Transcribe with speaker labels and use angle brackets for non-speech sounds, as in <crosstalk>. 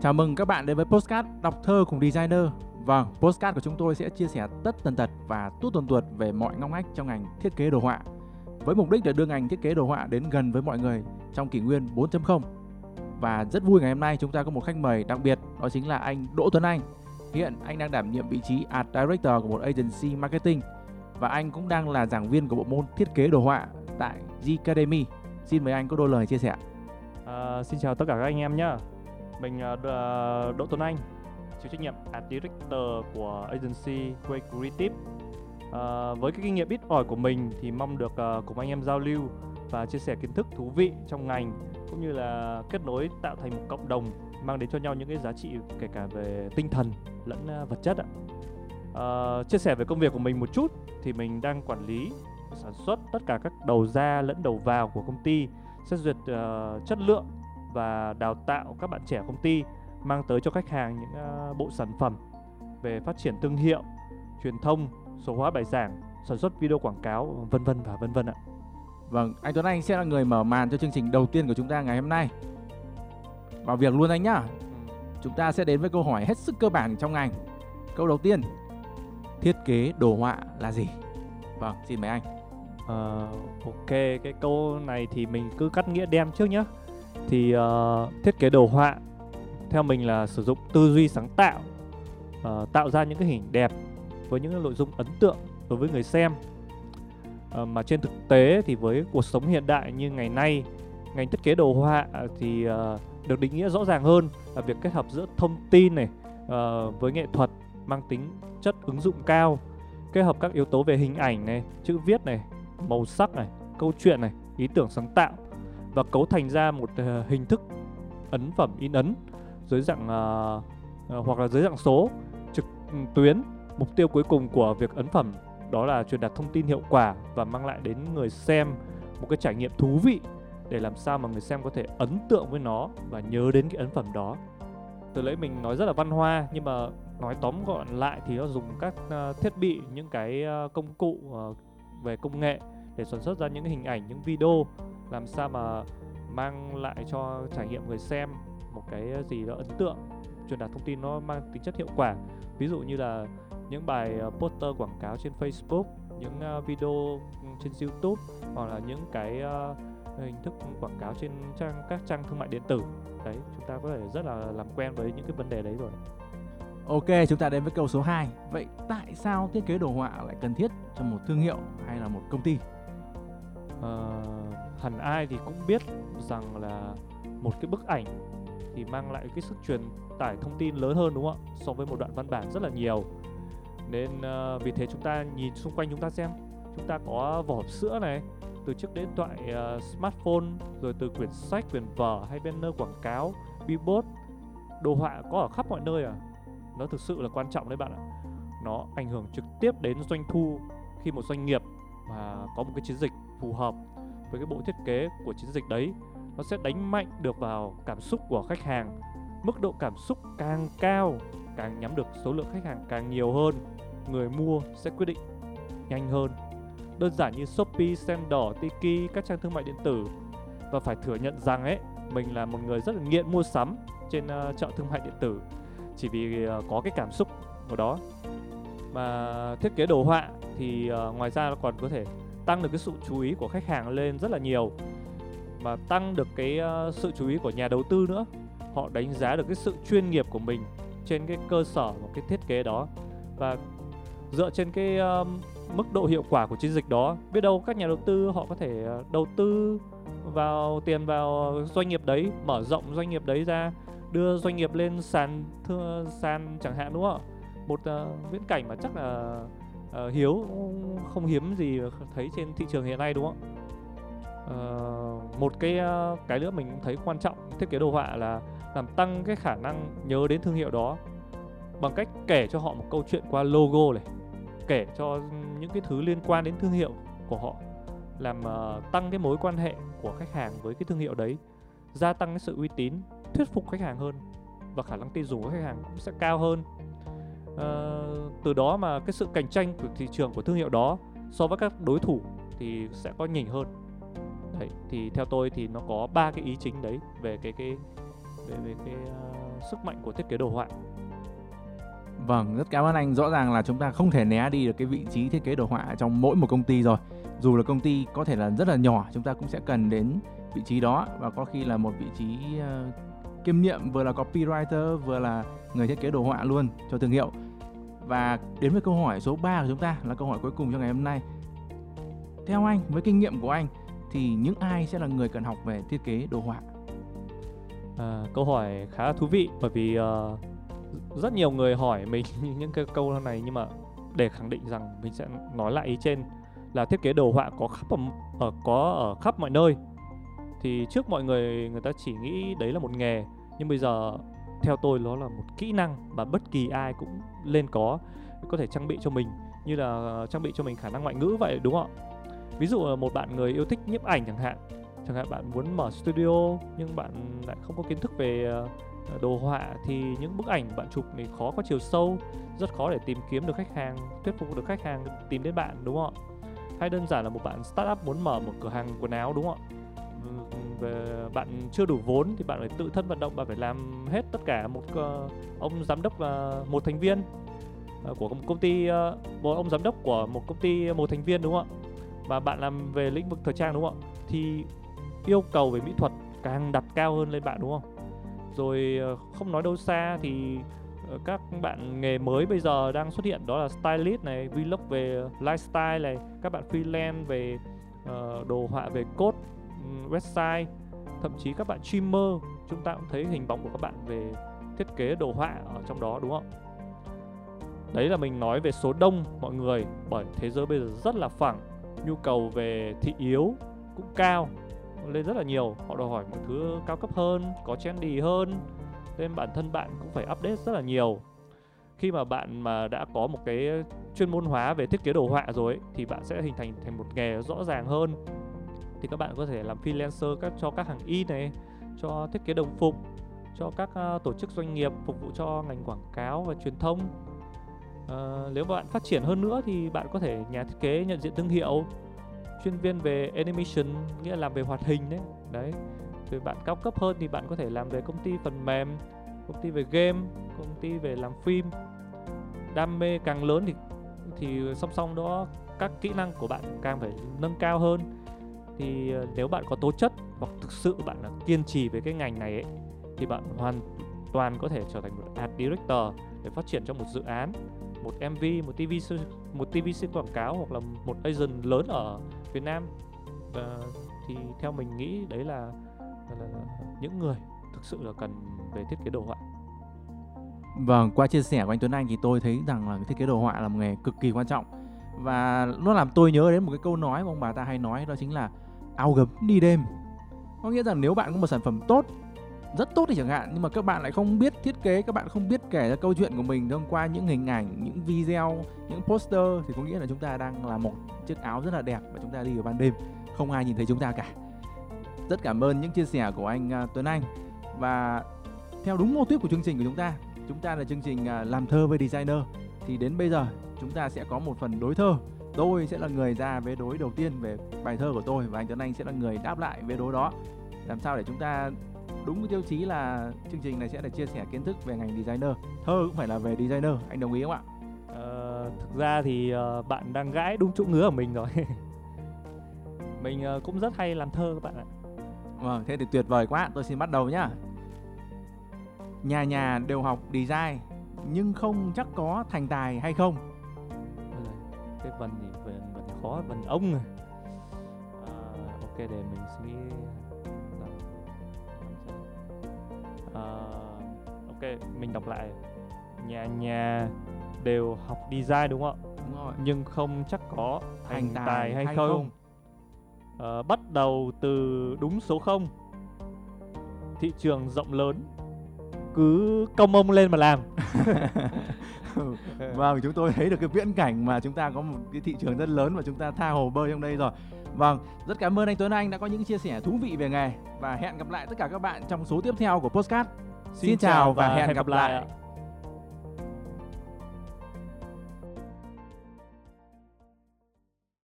Speaker 1: Chào mừng các bạn đến với Postcard Đọc thơ cùng designer. Vâng, Postcard của chúng tôi sẽ chia sẻ tất tần tật và tút tuần tuột về mọi ngóc ngách trong ngành thiết kế đồ họa. Với mục đích là đưa ngành thiết kế đồ họa đến gần với mọi người trong kỷ nguyên 4.0 và rất vui ngày hôm nay chúng ta có một khách mời đặc biệt đó chính là anh Đỗ Tuấn Anh. Hiện anh đang đảm nhiệm vị trí Art Director của một agency marketing và anh cũng đang là giảng viên của bộ môn thiết kế đồ họa tại G Academy. Xin mời anh có đôi lời chia sẻ
Speaker 2: À, xin chào tất cả các anh em nhé. Mình à, à, Đỗ Tuấn Anh, chịu trách nhiệm Art Director của agency Quay Creative. À, với cái kinh nghiệm ít ỏi của mình thì mong được uh, cùng anh em giao lưu và chia sẻ kiến thức thú vị trong ngành cũng như là kết nối tạo thành một cộng đồng mang đến cho nhau những cái giá trị kể cả về tinh thần lẫn uh, vật chất ạ. À, chia sẻ về công việc của mình một chút thì mình đang quản lý sản xuất tất cả các đầu ra lẫn đầu vào của công ty xét duyệt uh, chất lượng và đào tạo các bạn trẻ công ty mang tới cho khách hàng những uh, bộ sản phẩm về phát triển thương hiệu, truyền thông, số hóa bài giảng, sản xuất video quảng cáo vân vân và vân vân ạ.
Speaker 1: Vâng, anh Tuấn Anh sẽ là người mở màn cho chương trình đầu tiên của chúng ta ngày hôm nay. Vào việc luôn anh nhá. Chúng ta sẽ đến với câu hỏi hết sức cơ bản trong ngành. Câu đầu tiên, thiết kế đồ họa là gì? Vâng, xin mời anh.
Speaker 2: Uh, ok, cái câu này thì mình cứ cắt nghĩa đem trước nhé. Thì uh, thiết kế đồ họa theo mình là sử dụng tư duy sáng tạo, uh, tạo ra những cái hình đẹp với những cái nội dung ấn tượng đối với người xem. Uh, mà trên thực tế thì với cuộc sống hiện đại như ngày nay, ngành thiết kế đồ họa à, thì uh, được định nghĩa rõ ràng hơn là việc kết hợp giữa thông tin này uh, với nghệ thuật mang tính chất ứng dụng cao kết hợp các yếu tố về hình ảnh này, chữ viết này, màu sắc này, câu chuyện này, ý tưởng sáng tạo và cấu thành ra một uh, hình thức ấn phẩm in ấn dưới dạng uh, uh, hoặc là dưới dạng số trực ừ, tuyến. Mục tiêu cuối cùng của việc ấn phẩm đó là truyền đạt thông tin hiệu quả và mang lại đến người xem một cái trải nghiệm thú vị để làm sao mà người xem có thể ấn tượng với nó và nhớ đến cái ấn phẩm đó. Từ lấy mình nói rất là văn hoa nhưng mà nói tóm gọn lại thì nó dùng các uh, thiết bị những cái uh, công cụ uh, về công nghệ để sản xuất ra những hình ảnh những video làm sao mà mang lại cho trải nghiệm người xem một cái gì đó ấn tượng truyền đạt thông tin nó mang tính chất hiệu quả ví dụ như là những bài poster quảng cáo trên Facebook những video trên YouTube hoặc là những cái hình thức quảng cáo trên trang các trang thương mại điện tử đấy chúng ta có thể rất là làm quen với những cái vấn đề đấy rồi
Speaker 1: Ok, chúng ta đến với câu số 2. Vậy tại sao thiết kế đồ họa lại cần thiết cho một thương hiệu hay là một công ty?
Speaker 2: À, hẳn ai thì cũng biết rằng là một cái bức ảnh thì mang lại cái sức truyền tải thông tin lớn hơn đúng không ạ? So với một đoạn văn bản rất là nhiều. Nên uh, vì thế chúng ta nhìn xung quanh chúng ta xem, chúng ta có vỏ hộp sữa này, từ chiếc điện thoại uh, smartphone, rồi từ quyển sách, quyển vở hay banner quảng cáo, billboard, đồ họa có ở khắp mọi nơi à? Nó thực sự là quan trọng đấy bạn ạ. Nó ảnh hưởng trực tiếp đến doanh thu khi một doanh nghiệp mà có một cái chiến dịch phù hợp với cái bộ thiết kế của chiến dịch đấy nó sẽ đánh mạnh được vào cảm xúc của khách hàng. Mức độ cảm xúc càng cao càng nhắm được số lượng khách hàng càng nhiều hơn người mua sẽ quyết định nhanh hơn. Đơn giản như Shopee, xem đỏ, Tiki, các trang thương mại điện tử. Và phải thừa nhận rằng ấy mình là một người rất là nghiện mua sắm trên uh, chợ thương mại điện tử. Chỉ vì uh, có cái cảm xúc của đó. Mà thiết kế đồ họa thì uh, ngoài ra nó còn có thể tăng được cái sự chú ý của khách hàng lên rất là nhiều và tăng được cái uh, sự chú ý của nhà đầu tư nữa. Họ đánh giá được cái sự chuyên nghiệp của mình trên cái cơ sở một cái thiết kế đó. Và dựa trên cái uh, mức độ hiệu quả của chiến dịch đó biết đâu các nhà đầu tư họ có thể ờ, đầu tư vào tiền vào doanh nghiệp đấy mở rộng doanh nghiệp đấy ra đưa doanh nghiệp lên sàn thưa sàn chẳng hạn đúng không một uh, viễn cảnh mà chắc là uh, hiếu không hiếm gì thấy trên thị trường hiện nay đúng không? Uh, một cái uh, cái nữa mình thấy quan trọng thiết kế đồ họa là làm tăng cái khả năng nhớ đến thương hiệu đó bằng cách kể cho họ một câu chuyện qua logo này kể cho những cái thứ liên quan đến thương hiệu của họ làm uh, tăng cái mối quan hệ của khách hàng với cái thương hiệu đấy gia tăng cái sự uy tín thuyết phục khách hàng hơn và khả năng tin dùng của khách hàng cũng sẽ cao hơn. Ờ, từ đó mà cái sự cạnh tranh của thị trường của thương hiệu đó so với các đối thủ thì sẽ có nhỉnh hơn đấy thì theo tôi thì nó có ba cái ý chính đấy về cái cái về về cái uh, sức mạnh của thiết kế đồ họa
Speaker 1: Vâng, rất cảm ơn anh. Rõ ràng là chúng ta không thể né đi được cái vị trí thiết kế đồ họa trong mỗi một công ty rồi. Dù là công ty có thể là rất là nhỏ, chúng ta cũng sẽ cần đến vị trí đó và có khi là một vị trí uh, kiêm nhiệm vừa là copywriter vừa là người thiết kế đồ họa luôn cho thương hiệu. Và đến với câu hỏi số 3 của chúng ta là câu hỏi cuối cùng cho ngày hôm nay. Theo anh, với kinh nghiệm của anh thì những ai sẽ là người cần học về thiết kế đồ họa?
Speaker 2: À, câu hỏi khá là thú vị bởi vì uh, rất nhiều người hỏi mình <laughs> những cái câu này nhưng mà để khẳng định rằng mình sẽ nói lại ý trên là thiết kế đồ họa có khắp ở, ở ờ, có ở khắp mọi nơi thì trước mọi người người ta chỉ nghĩ đấy là một nghề nhưng bây giờ theo tôi nó là một kỹ năng mà bất kỳ ai cũng lên có có thể trang bị cho mình. Như là trang bị cho mình khả năng ngoại ngữ vậy, đúng không ạ? Ví dụ một bạn người yêu thích nhiếp ảnh chẳng hạn. Chẳng hạn bạn muốn mở studio nhưng bạn lại không có kiến thức về ờ, đồ họa thì những bức ảnh bạn chụp thì khó có chiều sâu, rất khó để tìm kiếm được khách hàng, thuyết phục được khách hàng tìm đến bạn, đúng không ạ? Hay đơn giản là một bạn startup muốn mở một cửa hàng quần áo, đúng không ạ? Về bạn chưa đủ vốn thì bạn phải tự thân vận động bạn phải làm hết tất cả một uh, ông giám đốc là một thành viên ờ, của một công ty một ông giám đốc của một công ty một thành viên đúng không ạ? Và bạn làm về lĩnh vực thời trang đúng không ạ? Thì yêu cầu về mỹ thuật càng đặt cao hơn lên bạn đúng không? Rồi không nói đâu xa thì các bạn nghề mới bây giờ đang xuất hiện đó là stylist này vlog về lifestyle này các bạn freelance về uh, đồ họa về cốt website thậm chí các bạn streamer chúng ta cũng thấy hình bóng của các bạn về thiết kế đồ họa ở trong đó đúng không? Đấy là mình nói về số đông mọi người bởi thế giới bây giờ rất là phẳng nhu cầu về thị yếu cũng cao lên rất là nhiều họ đòi hỏi mọi thứ cao cấp hơn có trendy hơn nên bản thân bạn cũng phải update rất là nhiều. Khi mà bạn mà đã có một cái chuyên môn hóa về thiết kế đồ họa rồi ấy, thì bạn sẽ hình thành thành một nghề rõ ràng hơn thì các bạn có thể làm freelancer các cho các hàng in này cho thiết kế đồng phục cho các uh, tổ chức doanh nghiệp phục vụ cho ngành quảng cáo và truyền thông. Uh, nếu bạn phát triển hơn nữa thì bạn có thể nhà thiết kế nhận diện thương hiệu chuyên viên về animation nghĩa là làm về hoạt hình đấy. Đấy rồi bạn cao cấp hơn thì bạn có thể làm về công ty phần mềm công ty về game công ty về làm phim. Đam mê càng lớn thì thì song song đó các kỹ năng của bạn càng phải nâng cao hơn thì ờ, nếu bạn có tố chất hoặc thực sự bạn là kiên trì với cái ngành này ấy, thì bạn hoàn toàn có thể trở thành một art director để phát triển cho một dự án một MV một TV một TVC quảng cáo hoặc là một agent lớn ở Việt Nam. À, thì theo mình nghĩ đấy là, là, là, là những người thực sự là cần về thiết kế đồ họa.
Speaker 1: Vâng, qua chia sẻ của anh Tuấn Anh thì tôi thấy rằng là thiết kế đồ họa là một nghề cực kỳ quan trọng. Và nó làm tôi nhớ đến một cái câu nói mà ông bà ta hay nói đó chính là áo gấm đi đêm. Có nghĩa rằng nếu bạn có một sản phẩm tốt rất tốt thì chẳng hạn nhưng mà các bạn lại không biết thiết kế các bạn không biết kể ra câu chuyện của mình thông qua những hình ảnh những video những poster thì có nghĩa là chúng ta đang là một chiếc áo rất là đẹp và chúng ta đi vào ban đêm. Không ai nhìn thấy chúng ta cả. Rất cảm ơn những chia sẻ của anh uh, Tuấn Anh. Và theo đúng mô tuyết của chương trình của chúng ta chúng ta là chương trình uh, làm thơ với designer. Thì đến bây giờ chúng ta sẽ có một phần đối thơ tôi sẽ là người ra vế đối đầu tiên về bài thơ của tôi và anh Tuấn Anh sẽ là người đáp lại vế đối đó. Làm sao để chúng ta đúng cái tiêu chí là chương trình này sẽ là chia sẻ kiến thức về ngành designer? Thơ cũng phải là về designer anh đồng ý không ạ?
Speaker 2: Ờ, thực ra thì uh, bạn đang gãi đúng chỗ ngứa của mình rồi. <laughs> Mình uh, cũng rất hay làm thơ các bạn ạ.
Speaker 1: Vâng thế thì tuyệt vời quá. Tôi xin bắt đầu nhá. Nhà nhà đều học design nhưng không chắc có thành tài hay không
Speaker 2: cái vần thì vần, vần khó vần ông à, ok để mình suy nghĩ. À, ok mình đọc lại. Nhà nhà đều học design đúng không ạ?
Speaker 1: Đúng rồi.
Speaker 2: Nhưng không chắc có thành,
Speaker 1: tài,
Speaker 2: tài hay,
Speaker 1: hay
Speaker 2: không,
Speaker 1: không?
Speaker 2: À, bắt đầu từ đúng số 0 thị trường rộng lớn. Cứ công ông lên mà làm <laughs> <laughs> <laughs>
Speaker 1: vâng chúng tôi thấy được cái viễn cảnh mà chúng ta có một cái thị trường rất lớn và chúng ta tha hồ bơi trong đây rồi. Vâng rất cảm ơn anh Tuấn Anh đã có những chia sẻ thú vị về nghề và hẹn gặp lại tất cả các bạn trong số tiếp theo của postcard xin, xin chào và, và hẹn, hẹn gặp lại, lại.